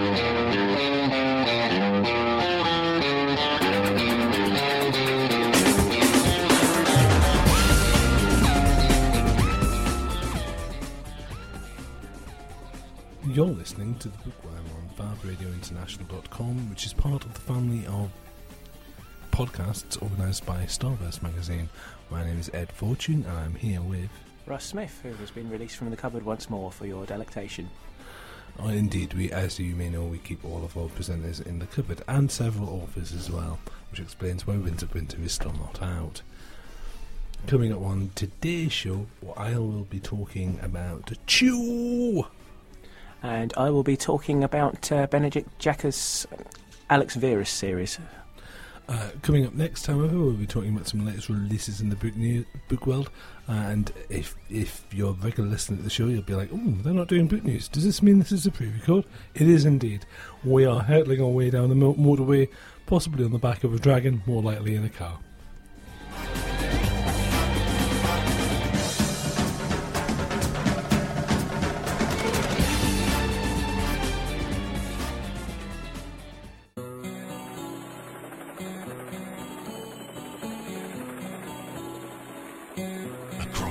You're listening to the Bookworm on FabRadioInternational.com, which is part of the family of podcasts organised by Starburst magazine. My name is Ed Fortune, and I'm here with. Russ Smith, who has been released from the cupboard once more for your delectation. Oh, indeed, we, as you may know, we keep all of our presenters in the cupboard and several authors as well, which explains why Winter Winter is still not out. Coming up on today's show, I will be talking about Chew. And I will be talking about uh, Benedict Jacka's Alex Verus series. Uh, coming up next, however, we'll be talking about some latest releases in the book new, book world. Uh, and if if you're a regular listener to the show, you'll be like, "Oh, they're not doing book news. Does this mean this is a pre-record?" It is indeed. We are hurtling our way down the motorway, possibly on the back of a dragon, more likely in a car.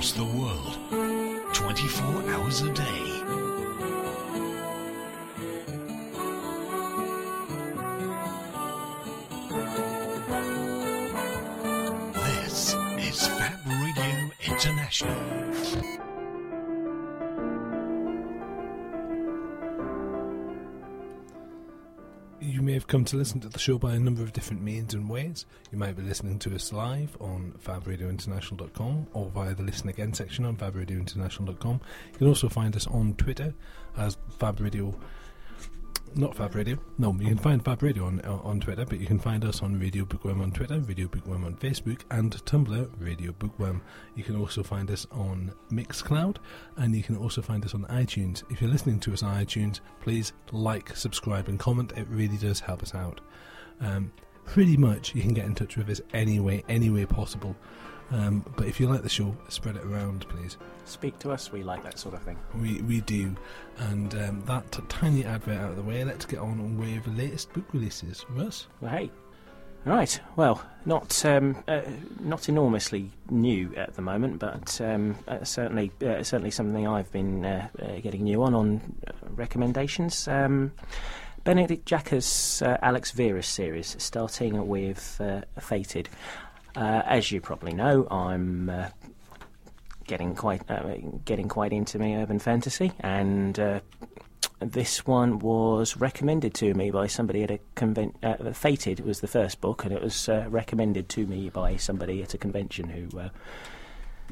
Across the world, 24 hours a day. Come to listen to the show by a number of different means and ways. You might be listening to us live on fabradiointernational.com or via the Listen Again section on fabradiointernational.com. You can also find us on Twitter as Fab Radio. Not Fab Radio. No, you can find Fab Radio on uh, on Twitter, but you can find us on Radio Bookworm on Twitter, Radio Bookworm on Facebook, and Tumblr, Radio Bookworm. You can also find us on Mixcloud, and you can also find us on iTunes. If you're listening to us on iTunes, please like, subscribe, and comment. It really does help us out. Um, pretty much, you can get in touch with us any way, any way possible. Um, but if you like the show, spread it around, please. Speak to us, we like that sort of thing. We we do. And um, that t- tiny advert out of the way, let's get on with the latest book releases. Russ? Well, hey. Right, well, not um, uh, not enormously new at the moment, but um, uh, certainly uh, certainly something I've been uh, uh, getting new on on uh, recommendations. Um, Benedict Jacka's uh, Alex Verus series, starting with uh, Fated. Uh, as you probably know, I'm uh, getting quite uh, getting quite into my urban fantasy, and uh, this one was recommended to me by somebody at a convention. Uh, Fated was the first book, and it was uh, recommended to me by somebody at a convention who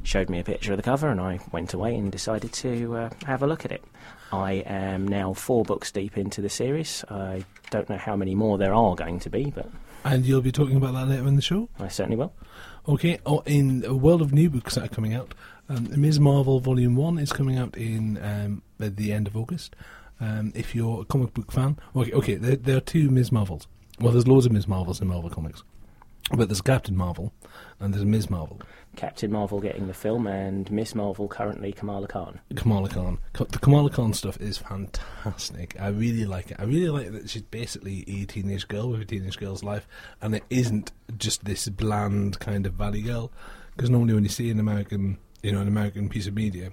showed me a picture of the cover, and I went away and decided to have a look at it. I am now four books deep into the series. I don't know how many more there are going to be, but And you'll be talking about that later in the show? I certainly will. Okay, oh, in a world of new books that are coming out, um, Ms. Marvel Volume 1 is coming out in um, at the end of August. Um, if you're a comic book fan, okay, okay there, there are two Ms. Marvels. Well, there's loads of Ms. Marvels in Marvel Comics. But there's Captain Marvel and there's Ms. Marvel. Captain Marvel getting the film, and Miss Marvel currently Kamala Khan. Kamala Khan. The Kamala Khan stuff is fantastic. I really like it. I really like that she's basically a teenage girl with a teenage girl's life, and it isn't just this bland kind of valley girl. Because normally when you see an American, you know, an American piece of media,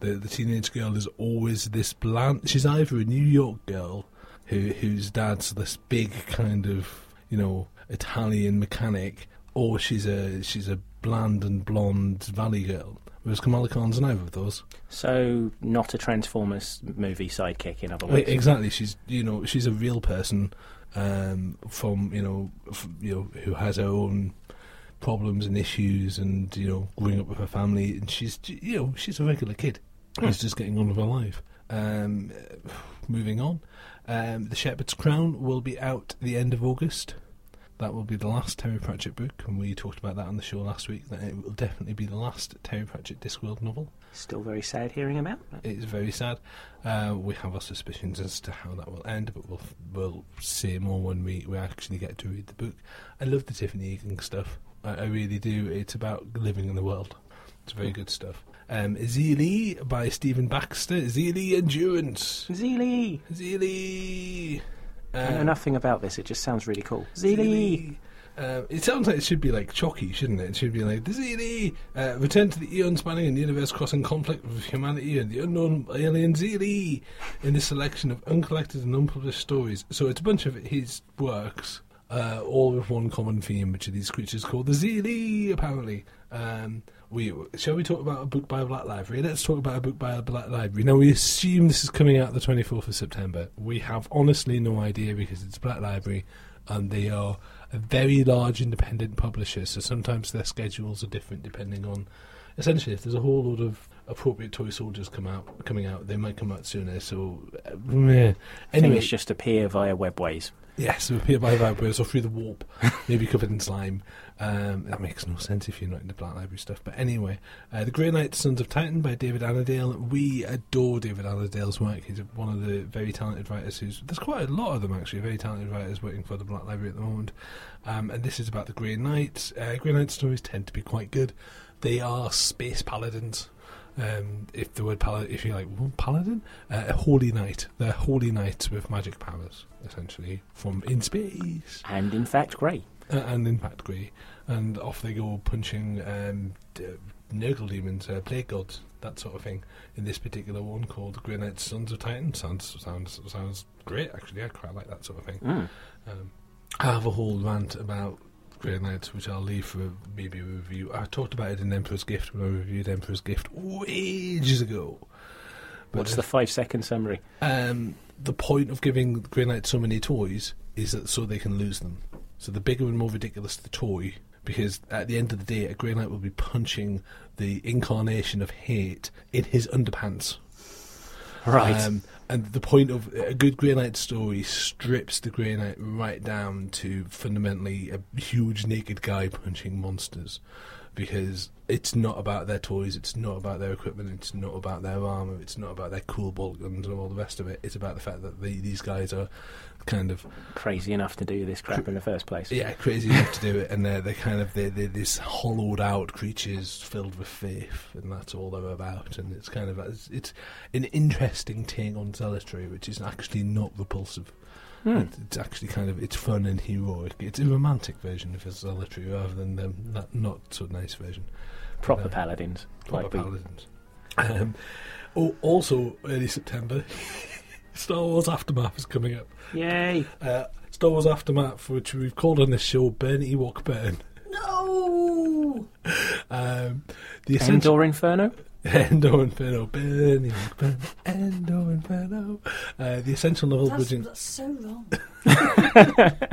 the the teenage girl is always this bland. She's either a New York girl who whose dad's this big kind of you know Italian mechanic, or she's a she's a bland and blonde valley girl. Whereas Kamala Khan's neither of those. So, not a Transformers movie sidekick, in other words. Exactly. She's you know she's a real person um, from you know f- you know who has her own problems and issues and you know growing up with her family and she's you know she's a regular kid who's just getting on with her life. Um, moving on, um, the Shepherd's Crown will be out the end of August. That will be the last Terry Pratchett book, and we talked about that on the show last week. That it will definitely be the last Terry Pratchett Discworld novel. Still very sad hearing about. It's very sad. Uh, we have our suspicions as to how that will end, but we'll we'll say more when we, we actually get to read the book. I love the Tiffany Aching stuff. I, I really do. It's about living in the world. It's very good stuff. Um, Xeelee by Stephen Baxter. Xeelee Endurance. Xeelee! Xeelee. I know Um, nothing about this, it just sounds really cool. Xeelee! Um, it sounds like it should be like Chucky, shouldn't it? It should be like the Xeelee, uh, return to the eon spanning and universe crossing conflict with humanity and the unknown alien Xeelee in this selection of uncollected and unpublished stories. So it's a bunch of his works, uh, all with one common theme, which are these creatures called the Xeelee, apparently. Um, we shall we talk about a book by a Black Library? Let's talk about a book by a Black Library. Now we assume this is coming out the twenty fourth of September. We have honestly no idea because it's Black Library, and they are a very large independent publisher. So sometimes their schedules are different depending on. Essentially, if there's a whole lot of appropriate toy soldiers come out coming out, they might come out sooner. So, uh, meh. Anyway, it's just appear via webways. Yes, it would by vibrators or through the warp, maybe covered in slime. Um, that makes no sense if you're not into Black Library stuff. But anyway, uh, The Grey Knight Sons of Titan by David Annandale. We adore David Annandale's work. He's one of the very talented writers who's. There's quite a lot of them actually, very talented writers working for the Black Library at the moment. Um, and this is about the Grey Knight. Uh, Grey Knight stories tend to be quite good. They are space paladins. Um, if the word paladin, if you like, well, paladin, uh, a holy knight. They're holy knights with magic powers, essentially, from in space, And in fact, grey. uh, and in fact, grey. And off they go, punching um, d- Nurgle demons, uh, plague gods, that sort of thing. In this particular one called Grey Knights Sons of Titan, sounds sounds sounds great. Actually, I quite like that sort of thing. Mm. Um, I have a whole rant about Grey Knights, which I'll leave for maybe a review. I talked about it in Emperor's Gift when I reviewed Emperor's Gift ages ago. But What's the five second summary? um, the point of giving Grey Knights so many toys is that so they can lose them. So the bigger and more ridiculous the toy, because at the end of the day, a Grey Knight will be punching the incarnation of hate in his underpants. Right. Um, and the point of a good Grey Knight story strips the Grey Knight right down to fundamentally a huge naked guy punching monsters. Because it's not about their toys, it's not about their equipment, it's not about their armor, it's not about their cool bolt guns and all the rest of it. It's about the fact that they, these guys are kind of Crazy enough to do this crap in the first place. yeah crazy enough to do it, and they're they're kind of they're, they're this hollowed out creatures filled with faith, and that's all they're about. And it's kind of it's, it's an interesting take on zealotry, which is actually not repulsive. Hmm. It, it's actually kind of it's fun and heroic. It's a romantic version of zealotry rather than the that not so nice version. Proper Uh, paladins. Proper like paladins. Um, oh, also early September, Star Wars Aftermath is coming up. Yay! Uh, Star Wars Aftermath, which we've called on this show Burn Ewok Burn. No! Um, the essential Endor Inferno? Endor Inferno, Burn Ewok Burn, Endor Inferno. Uh, the essential novel That's, bridging. that's so wrong.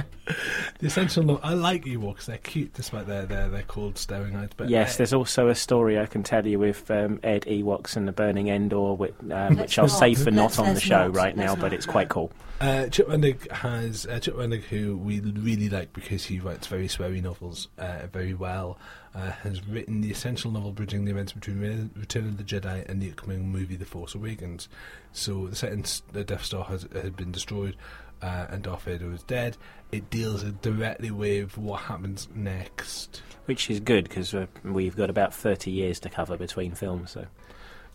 The essential novel. I like Ewoks. They're cute, despite their their their cold staring eyes. But yes, uh, there's also a story I can tell you with um, Ed Ewoks and the Burning Endor, which, um, which I'll not. save for not Let's- on the show not. right now, Let's but not. it's quite cool. Uh, Chip Wendig has uh, Chip Wendig, who we really like because he writes very sweary novels uh, very well, uh, has written the essential novel bridging the events between Return of the Jedi and the upcoming movie The Force Awakens. So the sentence the Death Star has had been destroyed uh, and Darth Vader is dead. It deals directly with what happens next. Which is good because uh, we've got about 30 years to cover between films. So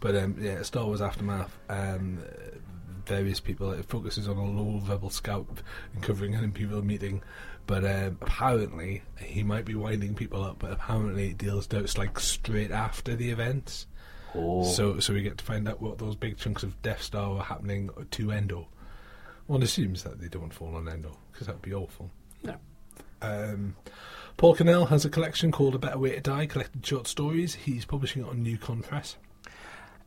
But um, yeah, Star Wars Aftermath. Um, various people. It focuses on a low level scout uncovering an imperial meeting, but um, apparently he might be winding people up. But apparently it deals it's like straight after the events. oh, So so we get to find out what those big chunks of Death Star are happening to Endor. One assumes that they don't fall on Endor because that would be awful. No. Um, Paul Cornell has a collection called A Better Way to Die, collected short stories. He's publishing it on NewCon Press.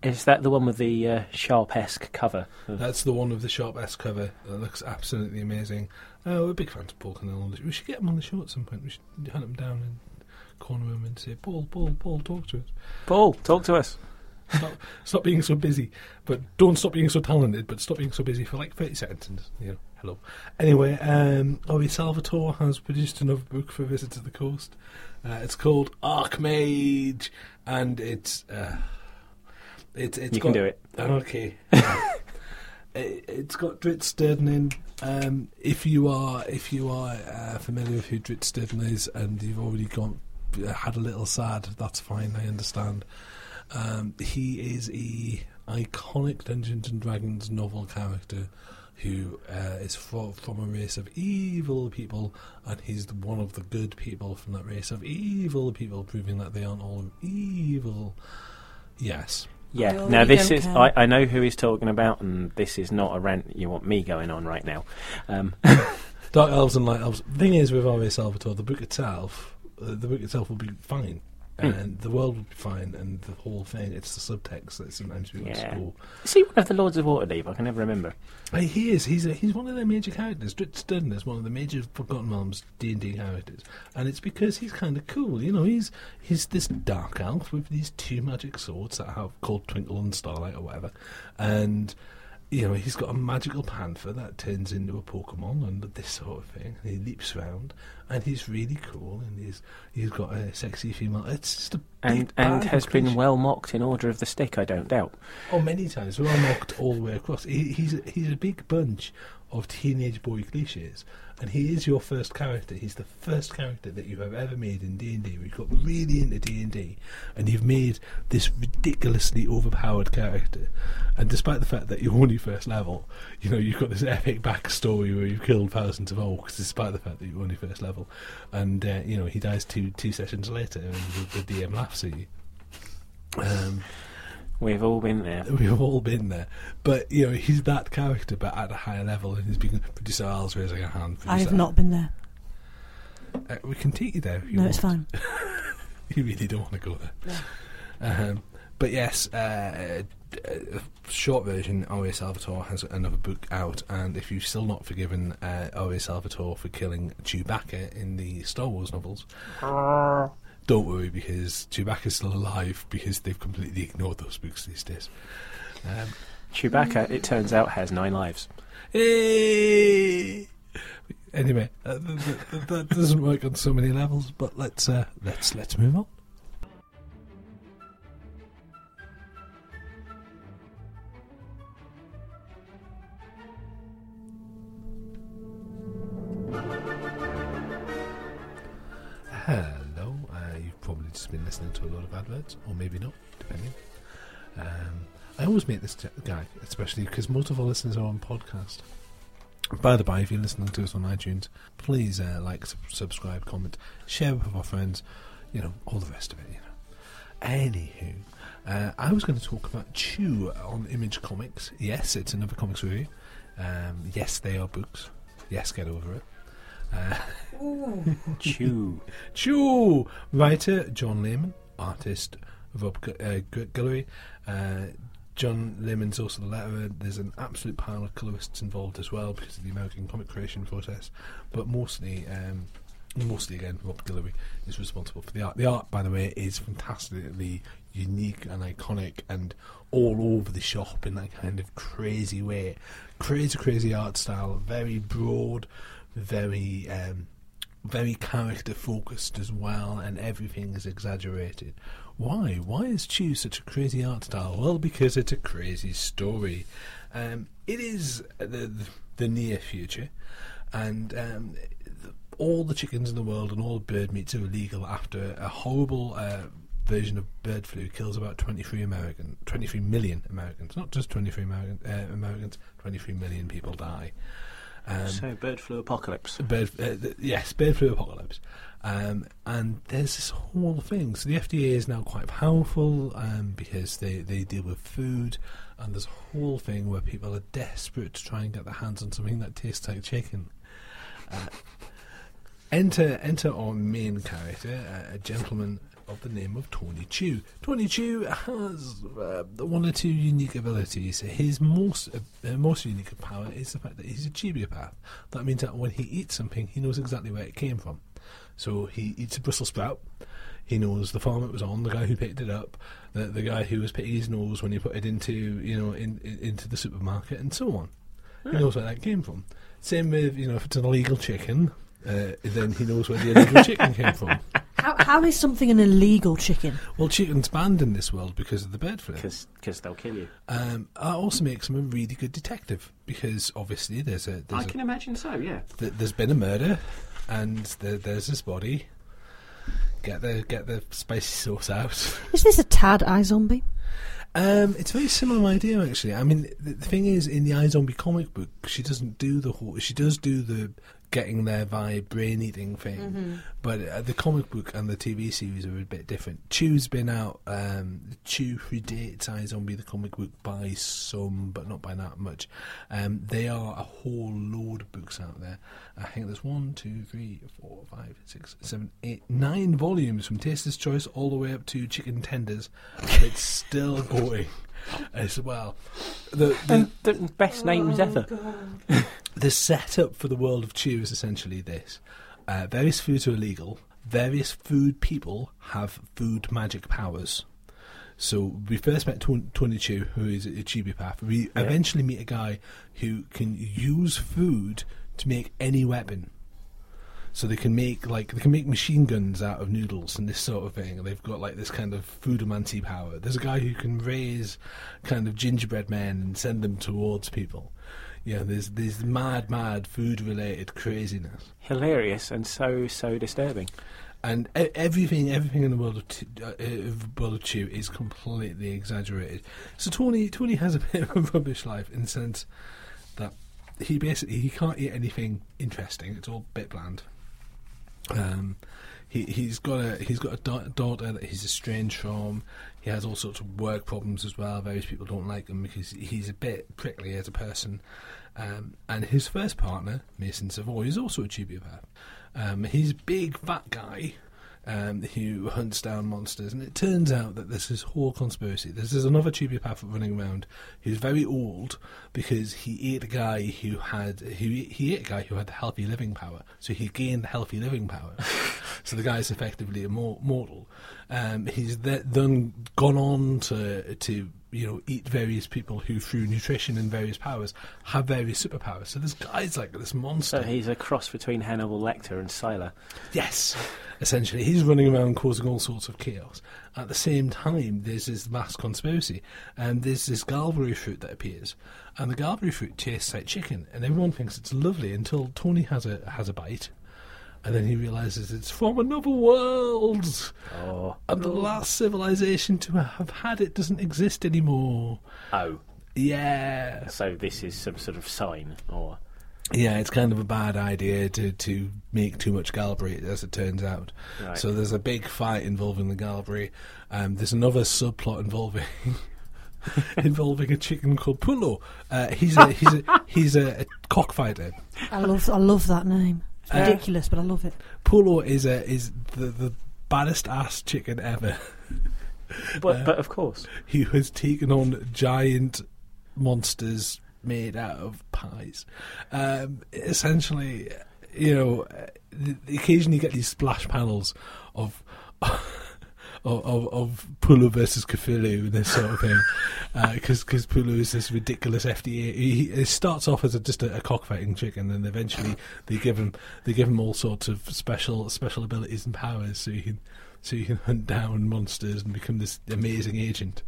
Is that the one with the uh, sharp-esque cover? That's the one with the sharp S cover. That looks absolutely amazing. Uh, we're big fans of Paul Cornell. We should get him on the show at some point. We should hunt him down and corner him and say, Paul, Paul, Paul, talk to us. Paul, talk to us. Stop, stop being so busy, but don't stop being so talented. But stop being so busy for like thirty seconds. You know, hello. Anyway, um, R.A. Salvatore has produced another book for Wizards of the Coast. Uh, it's called Archmage, and it's uh, it's it's You got, can do it. Okay. It- it's got Drizzt Do'Urden in. Um, if you are if you are uh, familiar with who Drizzt Do'Urden is, and you've already gone had a little sad, that's fine. I understand. Um, he is a iconic Dungeons and Dragons novel character who uh, is fro- from a race of evil people, and he's one of the good people from that race of evil people, proving that they aren't all evil. Yes. Yeah. No, now we this is I, I know who he's talking about, and this is not a rant you want me going on right now. Um, Dark Elves and Light Elves. Thing is, with R.A. Salvatore, the book itself, uh, the book itself will be fine. Hmm. And the world would be fine, and the whole thing, it's the subtext that sometimes people Yeah. score. is he one of the Lords of Waterdeep? I can never remember. Hey, he is. He's a, he's one of their major characters. Drizzt Do'Urden is one of the major Forgotten Realms D and D characters, and it's because he's kind of cool. You know, he's he's this dark elf with these two magic swords that have called Twinkle and Starlight or whatever, and you know he's got a magical panther that turns into a Pokemon and this sort of thing. And he leaps around, and he's really cool, and he's he's got a sexy female. It's just a And big, and has been well mocked in Order of the Stick. I don't doubt. Oh, many times. We're all knocked all the way across. He, he's he's a big bunch of teenage boy cliches, and he is your first character. He's the first character that you have ever made in D and D. We've got really into D and D, and you've made this ridiculously overpowered character. And despite the fact that you're only first level, you know you've got this epic backstory where you've killed thousands of orcs, despite the fact that you're only first level. And uh, you know he dies two two sessions later, and the, the DM laughs at you. Um, We've all been there. We've all been there, but you know he's that character, but at a higher level, and he's being producer Al's raising a hand. I have not been there. Uh, we can take you there. If you No, want. it's fine. You really don't want to go there. Um, but yes, uh, uh, short version. R.A. Salvatore has another book out, and if you've still not forgiven uh, R.A. Salvatore for killing Chewbacca in the Star Wars novels, don't worry because Chewbacca's still alive because they've completely ignored those books these days. Um, Chewbacca, it turns out, has nine lives. Hey! Anyway, uh, th- th- th- that doesn't work on so many levels. But let's uh, let's let's move on. Uh, just been listening to a lot of adverts, or maybe not, depending. Um, I always make this gag, especially because most of our listeners are on podcast. By the by, if you're listening to us on iTunes, please uh, like, sub- subscribe, comment, share with our friends, you know, all the rest of it, you know. Anywho, uh, I was going to talk about Chew on Image Comics. Yes, it's another comics review. Um, yes, they are books. Yes, get over it. Uh, Chew. Chew! Writer John Layman, artist Rob uh, Guillory. Uh, John Layman's also the letterer. There's an absolute pile of colorists involved as well because of the American comic creation process. But mostly, um, mostly again, Rob Guillory is responsible for the art. The art, by the way, is fantastically unique and iconic and all over the shop in that kind of crazy way. Crazy, crazy art style. Very broad, very. Um, very character focused as well, and everything is exaggerated. Why? Why is Chew such a crazy art style? Well, because it's a crazy story. Um, it is the, the near future, and um, all the chickens in the world and all bird meats are illegal after a horrible uh, version of bird flu kills about 23 American, 23 million Americans. Not just 23 American, uh, Americans, 23 million people die. Um, so, bird flu apocalypse. bird, uh, th- yes, bird flu apocalypse. Um, and there's this whole thing. So the FDA is now quite powerful um, because they, they deal with food, and there's a whole thing where people are desperate to try and get their hands on something that tastes like chicken. Uh, enter enter our main character, uh, a gentleman of the name of Tony Chu. Tony Chu has uh, one or two unique abilities. His most uh, most unique power is the fact that he's a cibopath. That means that when he eats something, he knows exactly where it came from. So he eats a Brussels sprout. He knows the farm it was on, the guy who picked it up, the, the guy who was picking his nose when he put it into you know in, in, into the supermarket, and so on. He knows where that came from. Same with you know if it's an illegal chicken, uh, then he knows where the illegal chicken came from. How, how is something an illegal chicken? Well, chicken's banned in this world because of the bird flu. Because they'll kill you. Um, that also makes him a really good detective because obviously there's a there's, I can imagine so, yeah. th- there's been a murder and there, there's this body. get the get the spicy sauce out. Is this a tad iZombie? Um, it's a very similar idea, actually. I mean, the, the thing is, in the iZombie comic book, she doesn't do the whole. She does do the getting there via brain eating thing, but uh, the comic book and the TV series are a bit different. Chew's been out. Um, Chew predates iZombie the comic book by some, but not by that much. Um, they are a whole load of books out there. I think there's one, two, three, four, five, six, seven, eight, nine volumes from Taster's Choice all the way up to Chicken Tenders. it's still going as well. The, the, And the best names ever. the setup for the world of Chew is essentially this: uh, various foods are illegal. Various food people have food magic powers. So we first met Tony, Chew, who is a Cibopath. We Yeah. eventually meet a guy who can use food to make any weapon. So they can make like they can make machine guns out of noodles and this sort of thing. They've got like this kind of foodomancy power. There's a guy who can raise kind of gingerbread men and send them towards people. Yeah, there's there's mad, mad food related craziness. Hilarious and so, so disturbing. and everything everything in the world of, t- uh, of world of Chew is completely exaggerated. So Tony Tony has a bit of a rubbish life in the sense that he basically he can't eat anything interesting. It's all a bit bland. Um, he he's got a he's got a da- daughter that he's estranged from. He has all sorts of work problems as well. Various people don't like him because he's a bit prickly as a person. Um, and his first partner, Mason Savoy, is also a cibopath. Um, he's a big fat guy um, who hunts down monsters, and it turns out that this whole conspiracy. This is another cibopath running around who's very old because he ate a guy who had who he ate a guy who had the healthy living power, so he gained the healthy living power. so the guy's effectively immor- immortal. Um, he's then gone on to to you know eat various people who, through nutrition and various powers, have various superpowers. So this guy's like this monster. So he's a cross between Hannibal Lecter and Sylar. Yes, essentially, he's running around causing all sorts of chaos. At the same time, there's this mass conspiracy, and there's this gallsberry fruit that appears, and the gallsberry fruit tastes like chicken, and everyone thinks it's lovely until Tony has a has a bite, and then he realizes it's from another world, Oh. and the last civilization to have had it doesn't exist anymore. Oh. Yeah, So this is some sort of sign, or Yeah, it's kind of a bad idea to, to make too much gallsberry, as it turns out. Right. So there's a big fight involving the gallsberry. Um, there's another subplot involving involving a chicken called Poyo. Uh, he's a he's a he's a, a cockfighter. I love I love that name. It's Uh, ridiculous, but I love it. Poyo is a is the the baddest ass chicken ever. but Uh, but of course, He has taken on giant monsters made out of pies. Um, essentially, you know, uh, occasionally you get these splash panels of. Of, of, of Poyo versus Cthulhu and this sort of thing, uh, because because Poyo is this ridiculous FDA. He, he starts off as a, just a, a cockfighting chicken, and then eventually they give him they give him all sorts of special special abilities and powers, so he can so you can hunt down monsters and become this amazing agent,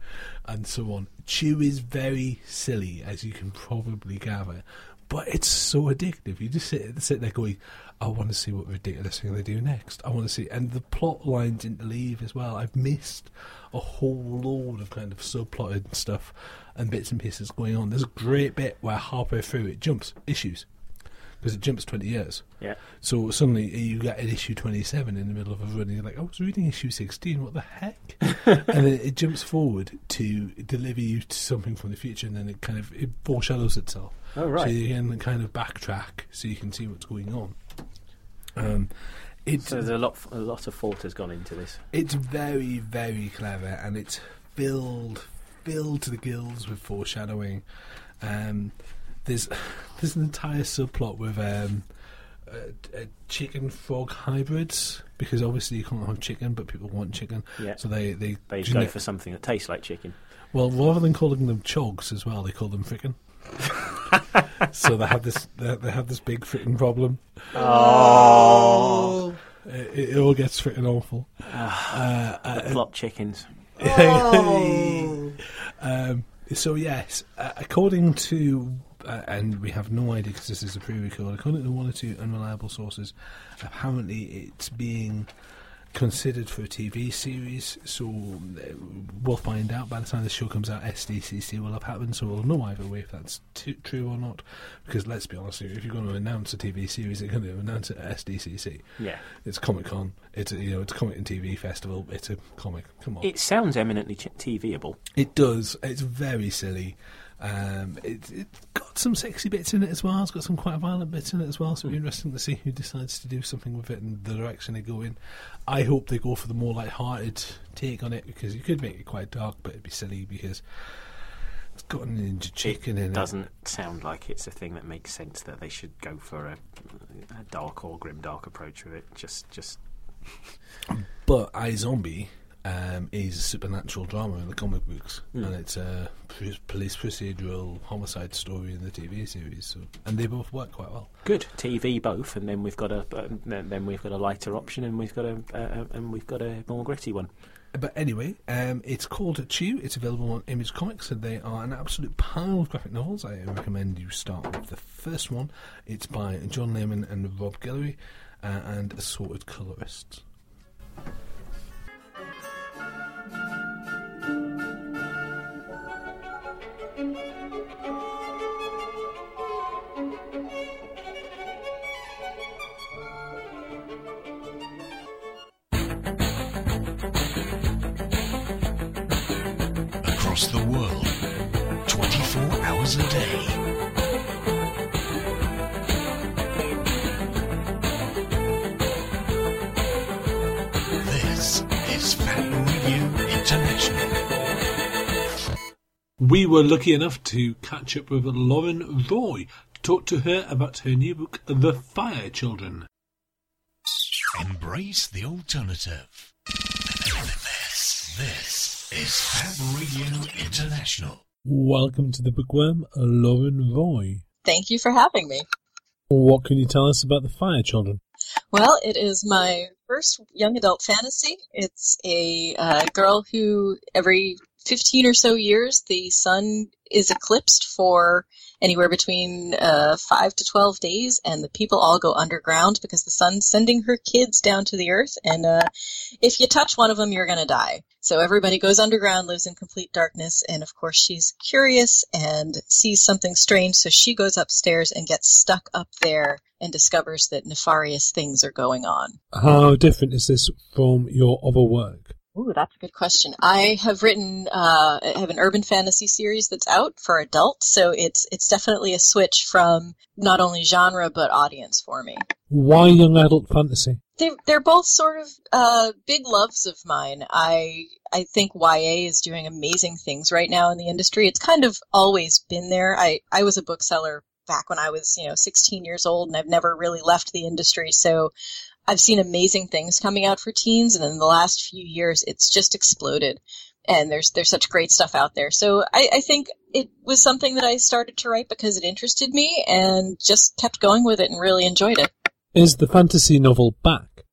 and so on. Chew is very silly, as you can probably gather, but it's so addictive. You just sit sit there going, "I want to see what ridiculous thing they do next. I want to see." And the plot lines interleave as well. I've missed a whole load of kind of subplotted stuff and bits and pieces going on. There's a great bit where halfway through it jumps issues because it jumps twenty years. yeah. So suddenly you get an issue 27 in the middle of a run, and you're like, I was reading issue 16, what the heck? and then it jumps forward to deliver you to something from the future, and then it kind of it foreshadows itself. Oh right. So you can kind of backtrack so you can see what's going on. Um, it's, So there's a lot a lot of thought has gone into this. it's very, very clever, and it's filled filled to the gills with foreshadowing. Um, there's there's an entire subplot with um, uh, uh, chicken frog hybrids because obviously you can't have chicken, but people want chicken, Yeah. so they they, They go for something that tastes like chicken. well rather than calling them chogs as well, they call them frickin'. so they have this they, they have this big frickin' problem. Oh. It, it all gets frickin' awful. Uh, uh, Plot chickens. um, so yes, uh, according to uh, and we have no idea because this is a pre-record. According to one or two unreliable sources, apparently it's being considered for a TV series, so uh, we'll find out by the time the show comes out. SDCC will have happened, so we'll know either way if that's t- true or not. Because let's be honest, if you're going to announce a TV series, you're going to announce it at SDCC. Yeah. It's Comic Con. It's a, you know it's a comic and TV festival. It's a comic. Come on. It sounds eminently ch- TVable. It does. It's very silly. Um, it, it's got some sexy bits in it as well. It's got some quite violent bits in it as well. So it'll be interesting to see who decides to do something with it and the direction they go in. I hope they go for the more light-hearted take on it because you could make it quite dark, but it'd be silly because it's got an ninja chicken it in doesn't sound like it's a thing that makes sense that they should go for a, a dark or grim dark approach with it. Just, just it. But iZombie um, is a supernatural drama in the comic books, Mm. and it's a police procedural homicide story in the TV series. So, and they both work quite well. good TV both, and then we've got a uh, then we've got a lighter option, and we've got a uh, and we've got a more gritty one. But anyway, um, it's called Chew. It's available on Image Comics, and they are an absolute pile of graphic novels. I recommend you start with the first one. It's by John Layman and Rob Guillory, uh, and assorted colorists. We were lucky enough to catch up with Lauren Roy to talk to her about her new book, The Fire Children. Embrace the alternative. This, this is Fab Radio International. Welcome to the bookworm, Lauren Roy. Thank you for having me. What can you tell us about The Fire Children? Well, it is my first young adult fantasy. It's a uh, girl who every 15 or so years the sun is eclipsed for anywhere between uh, 5 to 12 days, and the people all go underground because the sun's sending her kids down to the earth, and uh, if you touch one of them, you're going to die. So everybody goes underground, lives in complete darkness, and of course she's curious and sees something strange, so she goes upstairs and gets stuck up there and discovers that nefarious things are going on. How different is this from your other work? Ooh, that's a good question. I have written, uh, I have an urban fantasy series that's out for adults, so it's it's definitely a switch from not only genre but audience for me. Why young adult fantasy? They they're both sort of uh, big loves of mine. I I think YA is doing amazing things right now in the industry. It's kind of always been there. I I was a bookseller back when I was you know 16 years old, and I've never really left the industry. So I've seen amazing things coming out for teens, and in the last few years, it's just exploded. And there's there's such great stuff out there. So I, I think it was something that I started to write because it interested me, and just kept going with it and really enjoyed it. Is the fantasy novel back?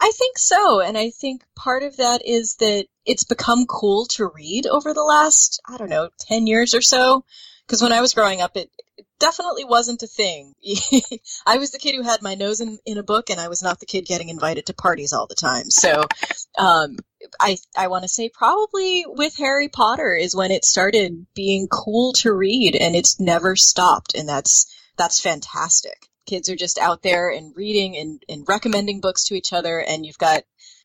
I think so, and I think part of that is that it's become cool to read over the last I don't know ten years or so. Because when I was growing up, it it definitely wasn't a thing. I was the kid who had my nose in, in a book, and I was not the kid getting invited to parties all the time. So, um, I I want to say probably with Harry Potter is when it started being cool to read, and it's never stopped, and that's that's fantastic. Kids are just out there and reading and, and recommending books to each other, and you've got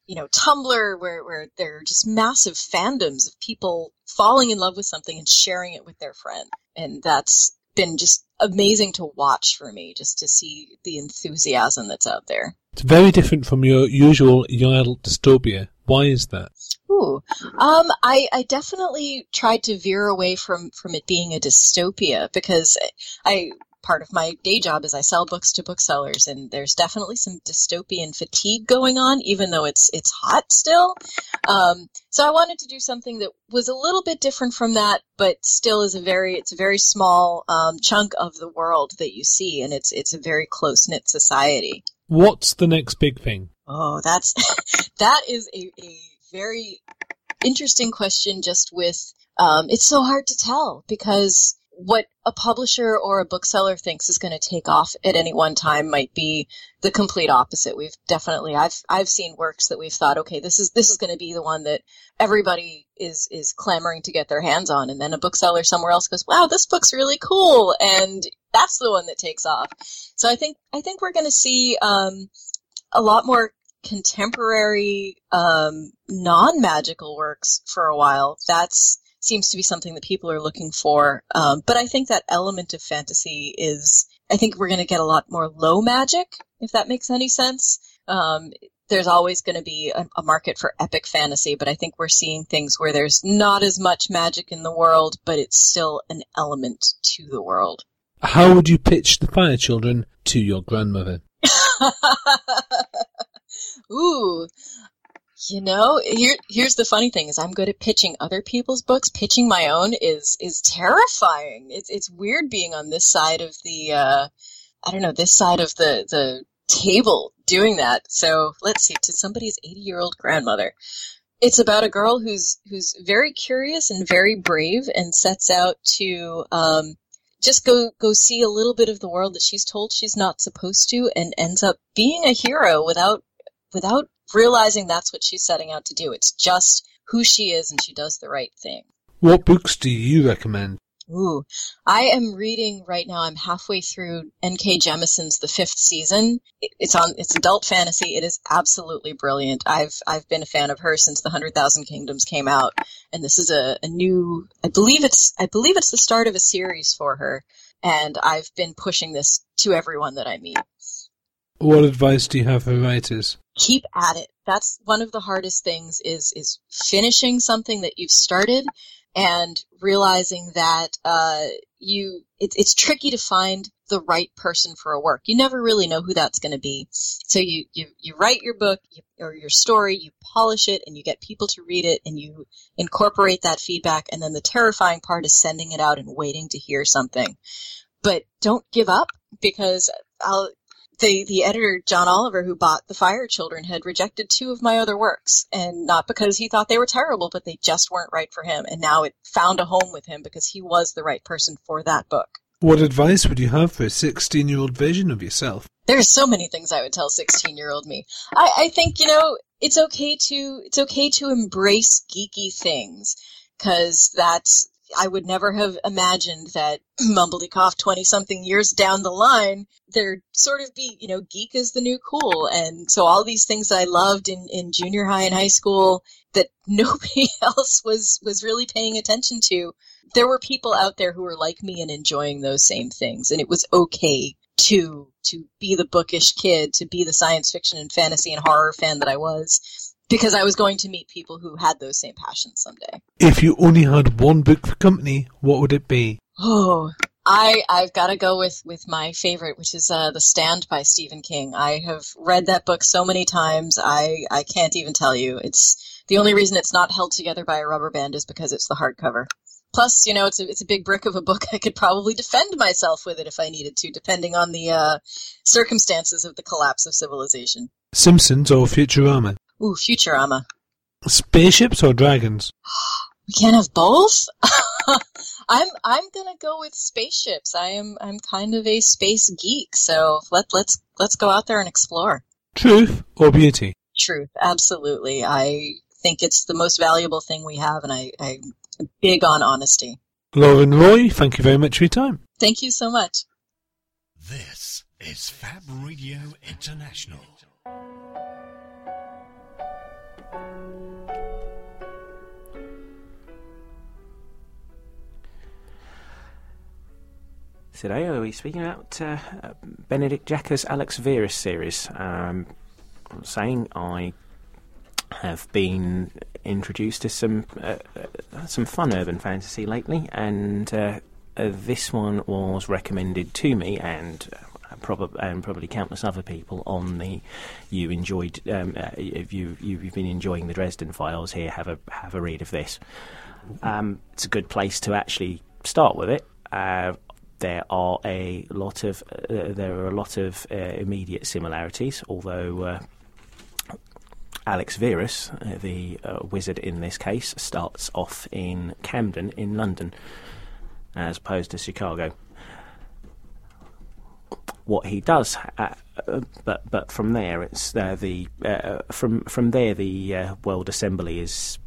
you know Tumblr where where there are just massive fandoms of people falling in love with something and sharing it with their friend, and that's been just amazing to watch for me, just to see the enthusiasm that's out there. It's very different from your usual young adult dystopia. Why is that? Ooh, um, I, I definitely tried to veer away from, from it being a dystopia because I, part of my day job is I sell books to booksellers and there's definitely some dystopian fatigue going on, even though it's, it's hot still. Um, so I wanted to do something that was a little bit different from that, but still is a very, it's a very small, um, chunk of the world that you see and it's, it's a very close knit society. What's the next big thing? Oh, that's that is a, a very interesting question. Just with um, it's so hard to tell because what a publisher or a bookseller thinks is going to take off at any one time might be the complete opposite. We've definitely I've I've seen works that we've thought, okay, this is this is going to be the one that everybody is is clamoring to get their hands on, and then a bookseller somewhere else goes, wow, this book's really cool, and that's the one that takes off. So I think I think we're going to see um, a lot more contemporary um, non-magical works for a while. That's seems to be something that people are looking for. Um, but I think that element of fantasy is, I think we're going to get a lot more low magic, if that makes any sense. Um, there's always going to be a, a, market for epic fantasy, but I think we're seeing things where there's not as much magic in the world, but it's still an element to the world. How would you pitch the Fire Children to your grandmother? Ooh, you know, here here's the funny thing is I'm good at pitching other people's books. Pitching my own is is terrifying. It's it's weird being on this side of the uh I don't know, this side of the the table doing that. So, let's see, to somebody's 80-year-old grandmother. It's about a girl who's who's very curious and very brave and sets out to um just go go see a little bit of the world that she's told she's not supposed to and ends up being a hero without without realizing that's what she's setting out to do. It's just who she is and she does the right thing. What books do you recommend? Ooh, I am reading right now. I'm halfway through N.K. Jemisin's The Fifth Season. It's on. It's adult fantasy. It is absolutely brilliant. I've I've been a fan of her since The Hundred Thousand Kingdoms came out, and this is a, a new. I believe it's. I believe it's the start of a series for her, and I've been pushing this to everyone that I meet. What advice do you have for writers? Keep at it. That's one of the hardest things is is finishing something that you've started and realizing that uh, you it, it's tricky to find the right person for a work. You never really know who that's going to be. So you, you, you write your book you, or your story, you polish it, and you get people to read it, and you incorporate that feedback. And then the terrifying part is sending it out and waiting to hear something. But don't give up because I'll, the the editor John Oliver who bought The Fire Children had rejected two of my other works and not because he thought they were terrible but they just weren't right for him and now it found a home with him because he was the right person for that book. What advice would you have for a 16-year-old version of yourself? There's so many things I would tell 16-year-old me. I, I think, you know, it's okay to it's okay to embrace geeky things because that's I would never have imagined that Mumbledycough 20 something years down the line, there'd sort of be, you know, geek is the new cool. And so all these things I loved in, in junior high and high school that nobody else was, was really paying attention to, there were people out there who were like me and enjoying those same things. And it was okay to, to be the bookish kid, to be the science fiction and fantasy and horror fan that I was because I was going to meet people who had those same passions someday. If you only had one book for company, what would it be? Oh, I I've got to go with with my favorite, which is uh, The Stand by Stephen King. I have read that book so many times. I I can't even tell you. It's the only reason it's not held together by a rubber band is because it's the hardcover. Plus, you know, it's a it's a big brick of a book. I could probably defend myself with it if I needed to, depending on the uh, circumstances of the collapse of civilization. Simpsons or Futurama? Ooh, Futurama. Spaceships or dragons? We can't have both. I'm I'm gonna go with spaceships. I am I'm kind of a space geek, so let let's let's go out there and explore. Truth or beauty? Truth, absolutely. I think it's the most valuable thing we have, and I, I'm big on honesty. Lauren Roy, thank you very much for your time. Thank you so much. This is Fab Radio International. Today be speaking about uh, Benedict Jacka's Alex Verus series. Um, saying I have been introduced to some uh, uh, some fun urban fantasy lately, and uh, uh this one was recommended to me and. Uh, Prob- and probably countless other people on the you enjoyed um, if you you've been enjoying the Dresden Files here have a have a read of this. Um, it's a good place to actually start with it. Uh, there are a lot of uh, there are a lot of uh, immediate similarities, although uh, Alex Verus, uh, the uh, wizard in this case, starts off in Camden in London. as opposed to Chicago. What he does, uh, but but from there, it's the from from there the World Assembly is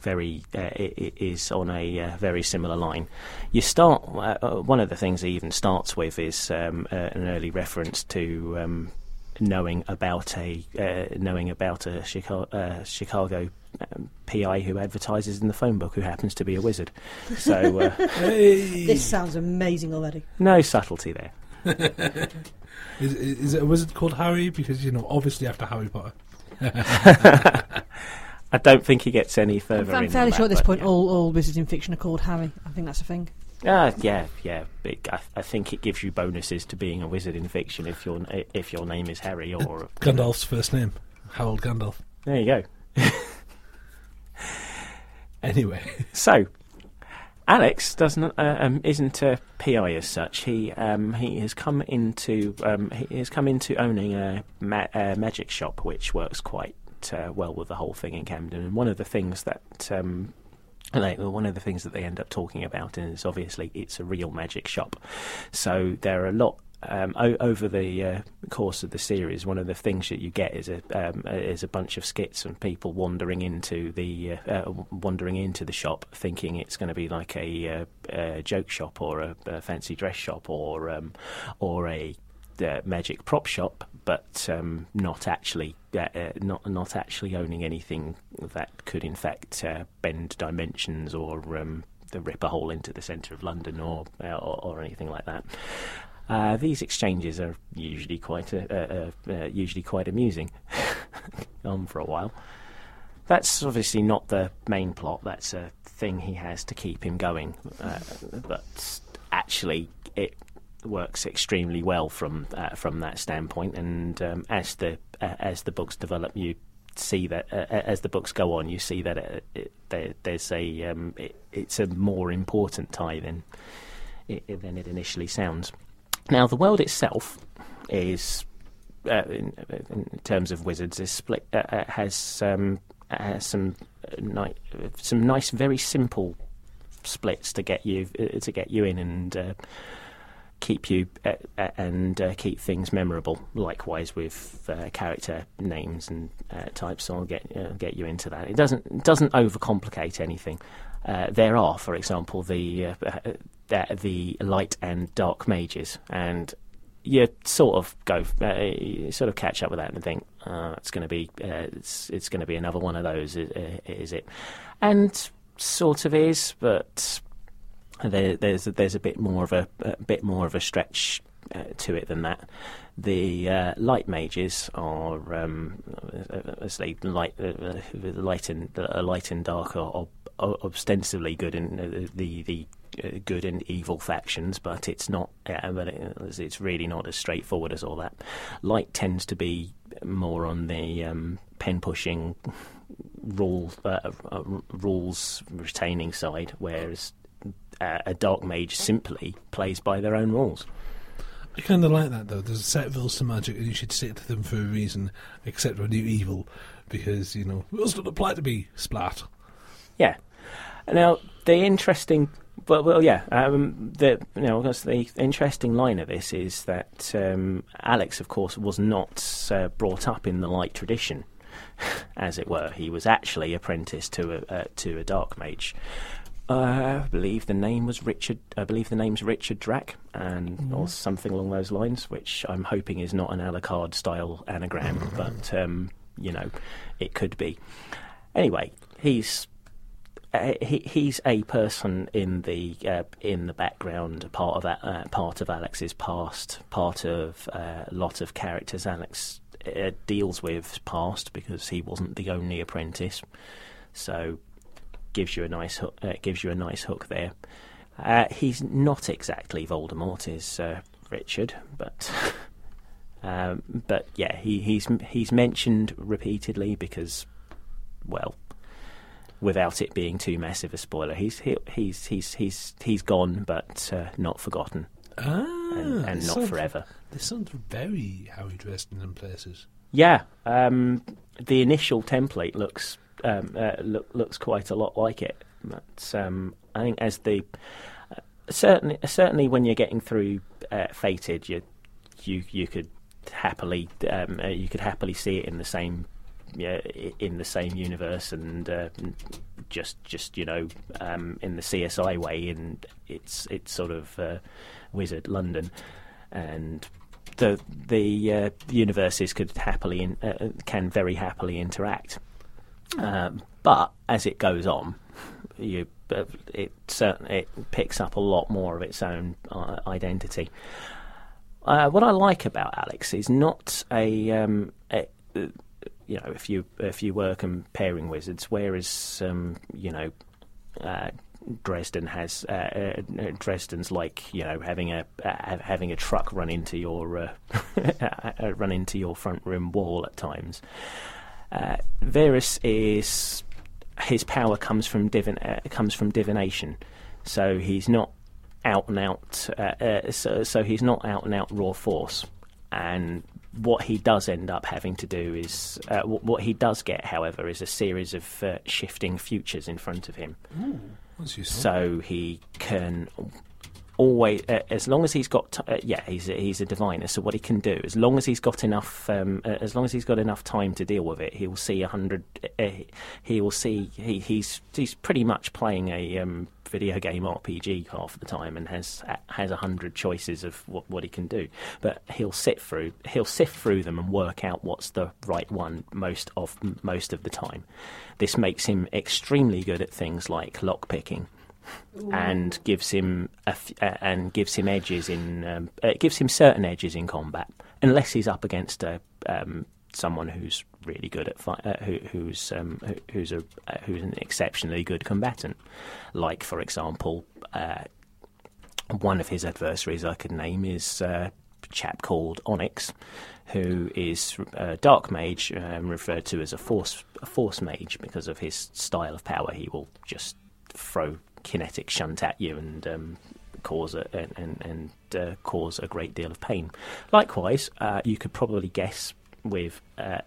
very uh, i- i- is on a uh, very similar line. You start uh, uh, one of the things he even starts with is um, uh, an early reference to um, knowing about a uh, knowing about a Chicago, uh, Chicago um, PI who advertises in the phone book who happens to be a wizard. So uh, Hey! This sounds amazing already. no subtlety there. Is, is is it a wizard called Harry? Because you know, obviously after Harry Potter. I don't think he gets any further. I'm in fairly on sure at this point yeah. all, all wizards in fiction are called Harry. I think that's a thing. Uh, yeah, yeah. It, I, I think it gives you bonuses to being a wizard in fiction if your if your name is Harry or Gandalf's first name, Harold Gandalf. There you go. Anyway, So, Alex doesn't uh, um, isn't a PI as such. He um, he has come into um, he has come into owning a, ma- a magic shop, which works quite uh, well with the whole thing in Camden. And one of the things that um, they, well, one of the things that they end up talking about is obviously it's a real magic shop. So there are a lot um, o- over the uh, course of the series. One of the things that you get is a um, is a bunch of skits and people wandering into the uh, uh, wandering into the shop, thinking it's going to be like a, uh, a joke shop or a, a fancy dress shop or um, or a uh, magic prop shop, but um, not actually uh, uh, not not actually owning anything that could in fact uh, bend dimensions or um, rip a hole into the centre of London or, uh, or or anything like that. Uh, these exchanges are usually quite uh, uh, uh, usually quite amusing. on for a while. That's obviously not the main plot. That's a thing he has to keep him going. But actually, it works extremely well from uh, from that standpoint. And um, as the uh, as the books develop, you see that uh, as the books go on, you see that it, it, there, there's a um, it, it's a more important tie than it, than it initially sounds. Now, the world itself is uh, in, in terms of wizards is split uh, uh, has um, has some uh, ni- uh, some nice very simple splits to get you uh, to get you in and uh, keep you uh, uh, and uh, keep things memorable. Likewise with uh, character names and uh, types, so I'll get uh, get you into that. It doesn't doesn't overcomplicate anything. There are, for example, the the, light and dark mages, and you sort of go, sort of catch up with that and think, uh, it's going to be, it's, it's going to be another one of those, is it? And sort of is, but there, there's there's a bit more of a, a bit more of a stretch uh, to it than that. The uh, light mages are um, obviously light, uh, light and uh, light and dark are, ostensibly good uh, the the uh, good and evil factions, but it's not. Uh, but it, it's really not as straightforward as all that. Light tends to be more on the um, pen pushing rule uh, uh, rules retaining side, whereas uh, a dark mage simply plays by their own rules. I kind of like that though. There's a set of rules to magic, and you should stick to them for a reason, except when you're evil, because you know rules don't apply to me. Splat. Yeah. Now the interesting, well, well yeah. Um, the you know, the interesting line of this is that um, Alex, of course, was not uh, brought up in the light tradition, as it were. He was actually apprenticed to a uh, to a dark mage. Uh, I believe the name was Richard. I believe the name's Richard Drakh, and or something along those lines, which I'm hoping is not an Alucard style anagram, but um, you know, it could be. Anyway, he's uh, he, he's a person in the uh, in the background, a part of uh, part of Alex's past, part of uh, a lot of characters Alex uh, deals with past because he wasn't the only apprentice, so gives you a nice hook, uh, gives you a nice hook there. Uh, he's not exactly Voldemort, is uh, Richard, but. Um, but yeah, he, he's he's mentioned repeatedly because, well, without it being too massive a spoiler. He's he, he's he's he's he's gone, but uh, not forgotten, Ah, and, and not sounds- forever. This sounds very Harry Dresden in places. Yeah, um, the initial template looks um, uh, look, looks quite a lot like it, but um, I think as the certainly, certainly when you're getting through uh, Fated, you you you could happily um, uh, you could happily see it in the same yeah, in the same universe and uh, just just you know um, in the CSI way in it's it's sort of uh, Wizard London. And the the uh, universes could happily in, uh, can very happily interact. Um, but as it goes on you uh, it it picks up a lot more of its own uh, identity. Uh, what I like about Alex is not a, um, a you know, if you if you were comparing wizards, whereas um, you know, uh, Dresden has uh, uh, Dresden's like you know having a uh, having a truck run into your uh, uh, run into your front room wall at times. Uh, Verus is his power comes from divin uh, comes from divination, so he's not out and out. Uh, uh, so, so he's not out and out raw force, and what he does end up having to do is uh, w- what he does get, however, is a series of uh, shifting futures in front of him. Useful. So he can always, uh, as long as he's got, t- uh, yeah, he's a, he's a diviner. So what he can do, as long as he's got enough, um, uh, as long as he's got enough time to deal with it, he will see a hundred. Uh, he will see he, he's he's pretty much playing a um, video game RPG half the time and has has a hundred choices of what, what he can do. But he'll sit through, he'll sift through them and work out what's the right one most of most of the time. This makes him extremely good at things like lockpicking and gives him uh, and gives him edges in um, uh, gives him certain edges in combat, unless he's up against a um, someone who's really good at uh, who, who's um, who, who's a uh, who's an exceptionally good combatant, like for example, uh, one of his adversaries I could name is uh, a chap called Onyx, who is a dark mage, um, referred to as a force a force mage because of his style of power. He will just throw kinetic shunt at you and um, cause a, and and, uh, cause a great deal of pain. Likewise, uh, you could probably guess with uh,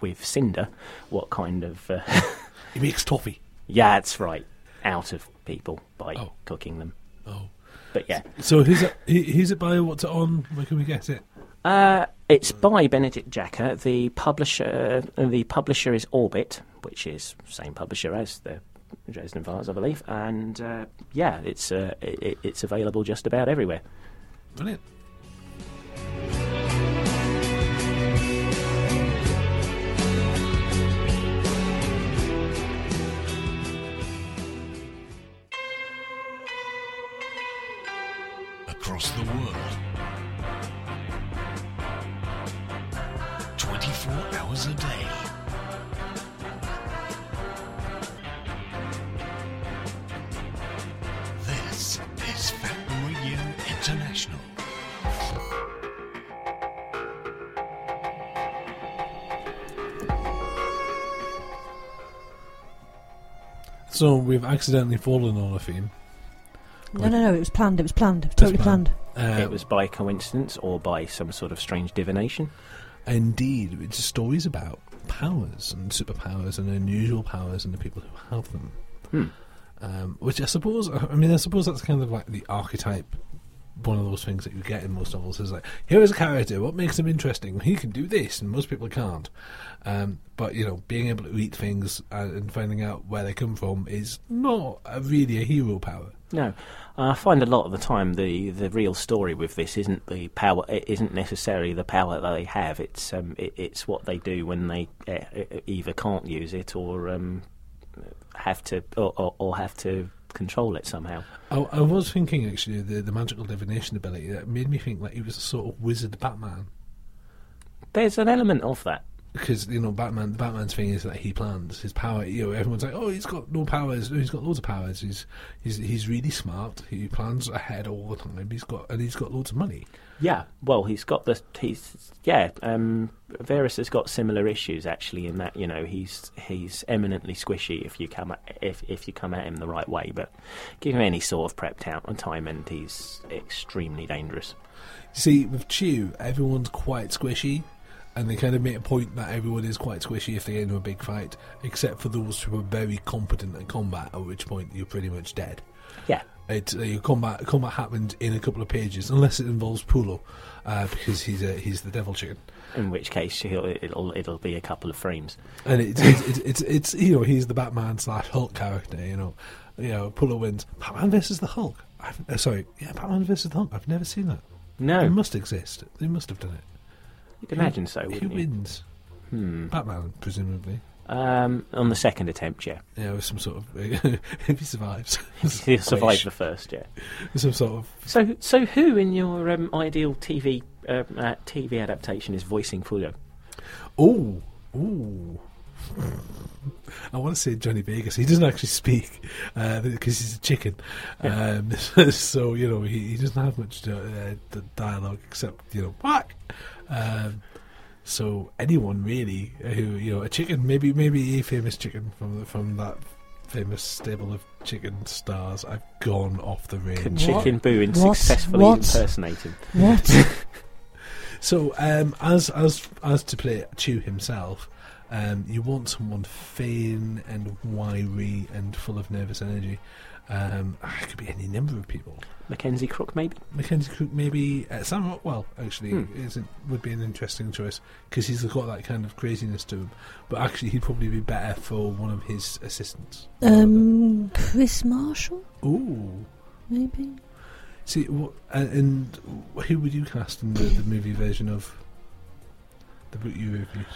with Cinder what kind of uh, he makes toffee. yeah, that's right, out of people by Oh. cooking them. Oh. But yeah, So who's it? Who's it by? What's it on? Where can we get it? Uh, it's by Benedict Jacka. The publisher, the publisher is Orbit, which is same publisher as the Dresden Files, I believe. And uh, yeah, it's uh, it, it's available just about everywhere. Brilliant. across the world. So we've accidentally fallen on a theme. No, no, no. It was planned. It was planned. It was totally planned. planned. Uh, it was by coincidence or by some sort of strange divination. Indeed, it's stories about powers and superpowers and unusual powers and the people who have them. Hmm. Um, which I suppose, I mean, I suppose that's kind of like the archetype. One of those things that you get in most novels is like, here is a character. What makes him interesting? He can do this, and most people can't. Um, but you know, being able to eat things and, finding out where they come from is not a, really a hero power. No, I find a lot of the time the, the real story with this isn't the power. It isn't necessarily the power that they have. It's um, it, it's what they do when they uh, either can't use it or um, have to or, or, or have to control it somehow. I, I was thinking actually the the magical divination ability that made me think like he was a sort of wizard Batman. There's an element of that. because you know Batman. The Batman's thing is that he plans his power. You know, everyone's like, "Oh, he's got no powers. No, he's got loads of powers. He's he's he's really smart. He plans ahead all the time. He's got and he's got loads of money. Yeah, well, he's got the he's yeah. Um, Verus has got similar issues actually in that you know he's he's eminently squishy if you come at, if if you come at him the right way, but give him any sort of prepped out on time and he's extremely dangerous. See, with Chew, everyone's quite squishy, and they kind of make a point that everyone is quite squishy if they get into a big fight, except for those who are very competent at combat. At which point you're pretty much dead. It uh, combat combat happened in a couple of pages, unless it involves Poyo, uh, because he's a, he's the devil chicken, In which case, it'll it'll be a couple of frames. and it's it's, it's, it's, it's you know he's the Batman slash Hulk character. You know, you know Poyo wins. Batman versus the Hulk. I've, uh, sorry, yeah, Batman versus the Hulk. I've never seen that. No, it must exist. They must have done it. you can imagine so, Who wins? Hmm. Batman, presumably. Um, on the second attempt, yeah, Yeah, with some sort of if he survives, he'll survive the first, yeah. some sort of So, so who in your um, ideal TV uh, uh, TV adaptation is voicing Poyo? Oh, oh. I want to say Johnny Vegas. He doesn't actually speak because he's a chicken. Um, so you know he, he doesn't have much uh, uh, dialogue except you know whack. Um, so anyone really who you know a chicken, maybe maybe a famous chicken from the, from that famous stable of chicken stars. I've gone off the Can range. Chicken Boo and What? successfully What? impersonate him? What? So, um, as as as to play Chu himself, um, you want someone thin and wiry and full of nervous energy. Um, ah, it could be any number of people. Mackenzie Crook, maybe? Mackenzie Crook, maybe uh, Sam Rockwell. Actually, Hmm. is would be an interesting choice because he's got that kind of craziness to him. But actually, he'd probably be better for one of his assistants. um, Chris Marshall, Ooh. maybe. See, what, uh, and who would you cast in the, the movie version of the book you reviewed?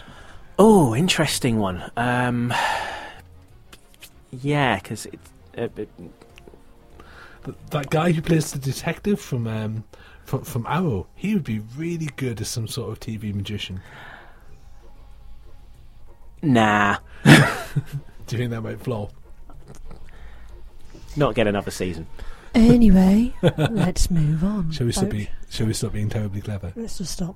Oh, interesting one. Um, yeah, because it's. It- that guy who plays the detective from um, from, from Arrow, he would be really good as some sort of TV magician. nah, Do you think that might flop? not get another season. Anyway, let's move on. Shall we stop folks. being Shall we stop being terribly clever? Let's just stop.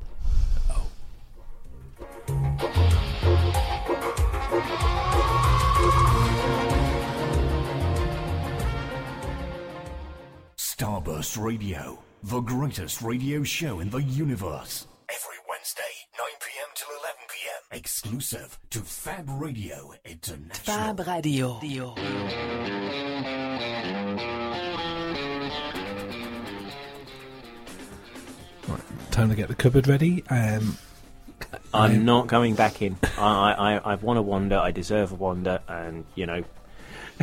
Starburst Radio, the greatest radio show in the universe. Every Wednesday, 9 p.m. till 11 p.m. Exclusive to Fab Radio International. Fab Radio. Time to get the cupboard ready. Um, I'm I'm- not going back in. I, I, I, I want to wander. I deserve a wander, and you know,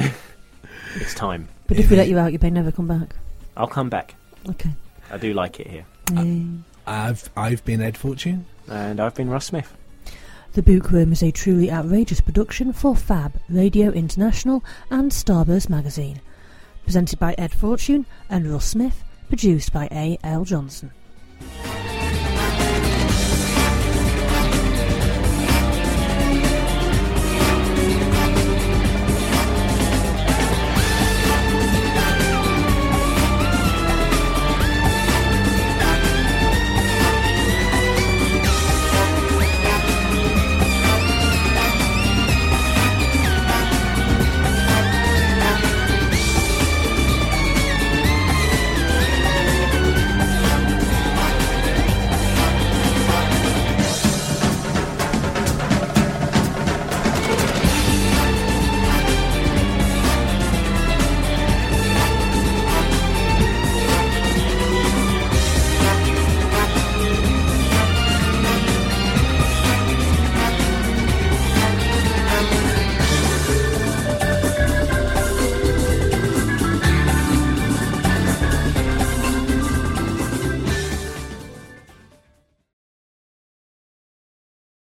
it's time. But if we let you out, you may never come back. I'll come back. Okay. I do like it here. Yay. Uh, I've I've been Ed Fortune. And I've been Russ Smith. The Bookworm is a truly outrageous production for Fab, Radio International, and Starburst magazine. Presented by Ed Fortune and Russ Smith, produced by A. L. Johnson.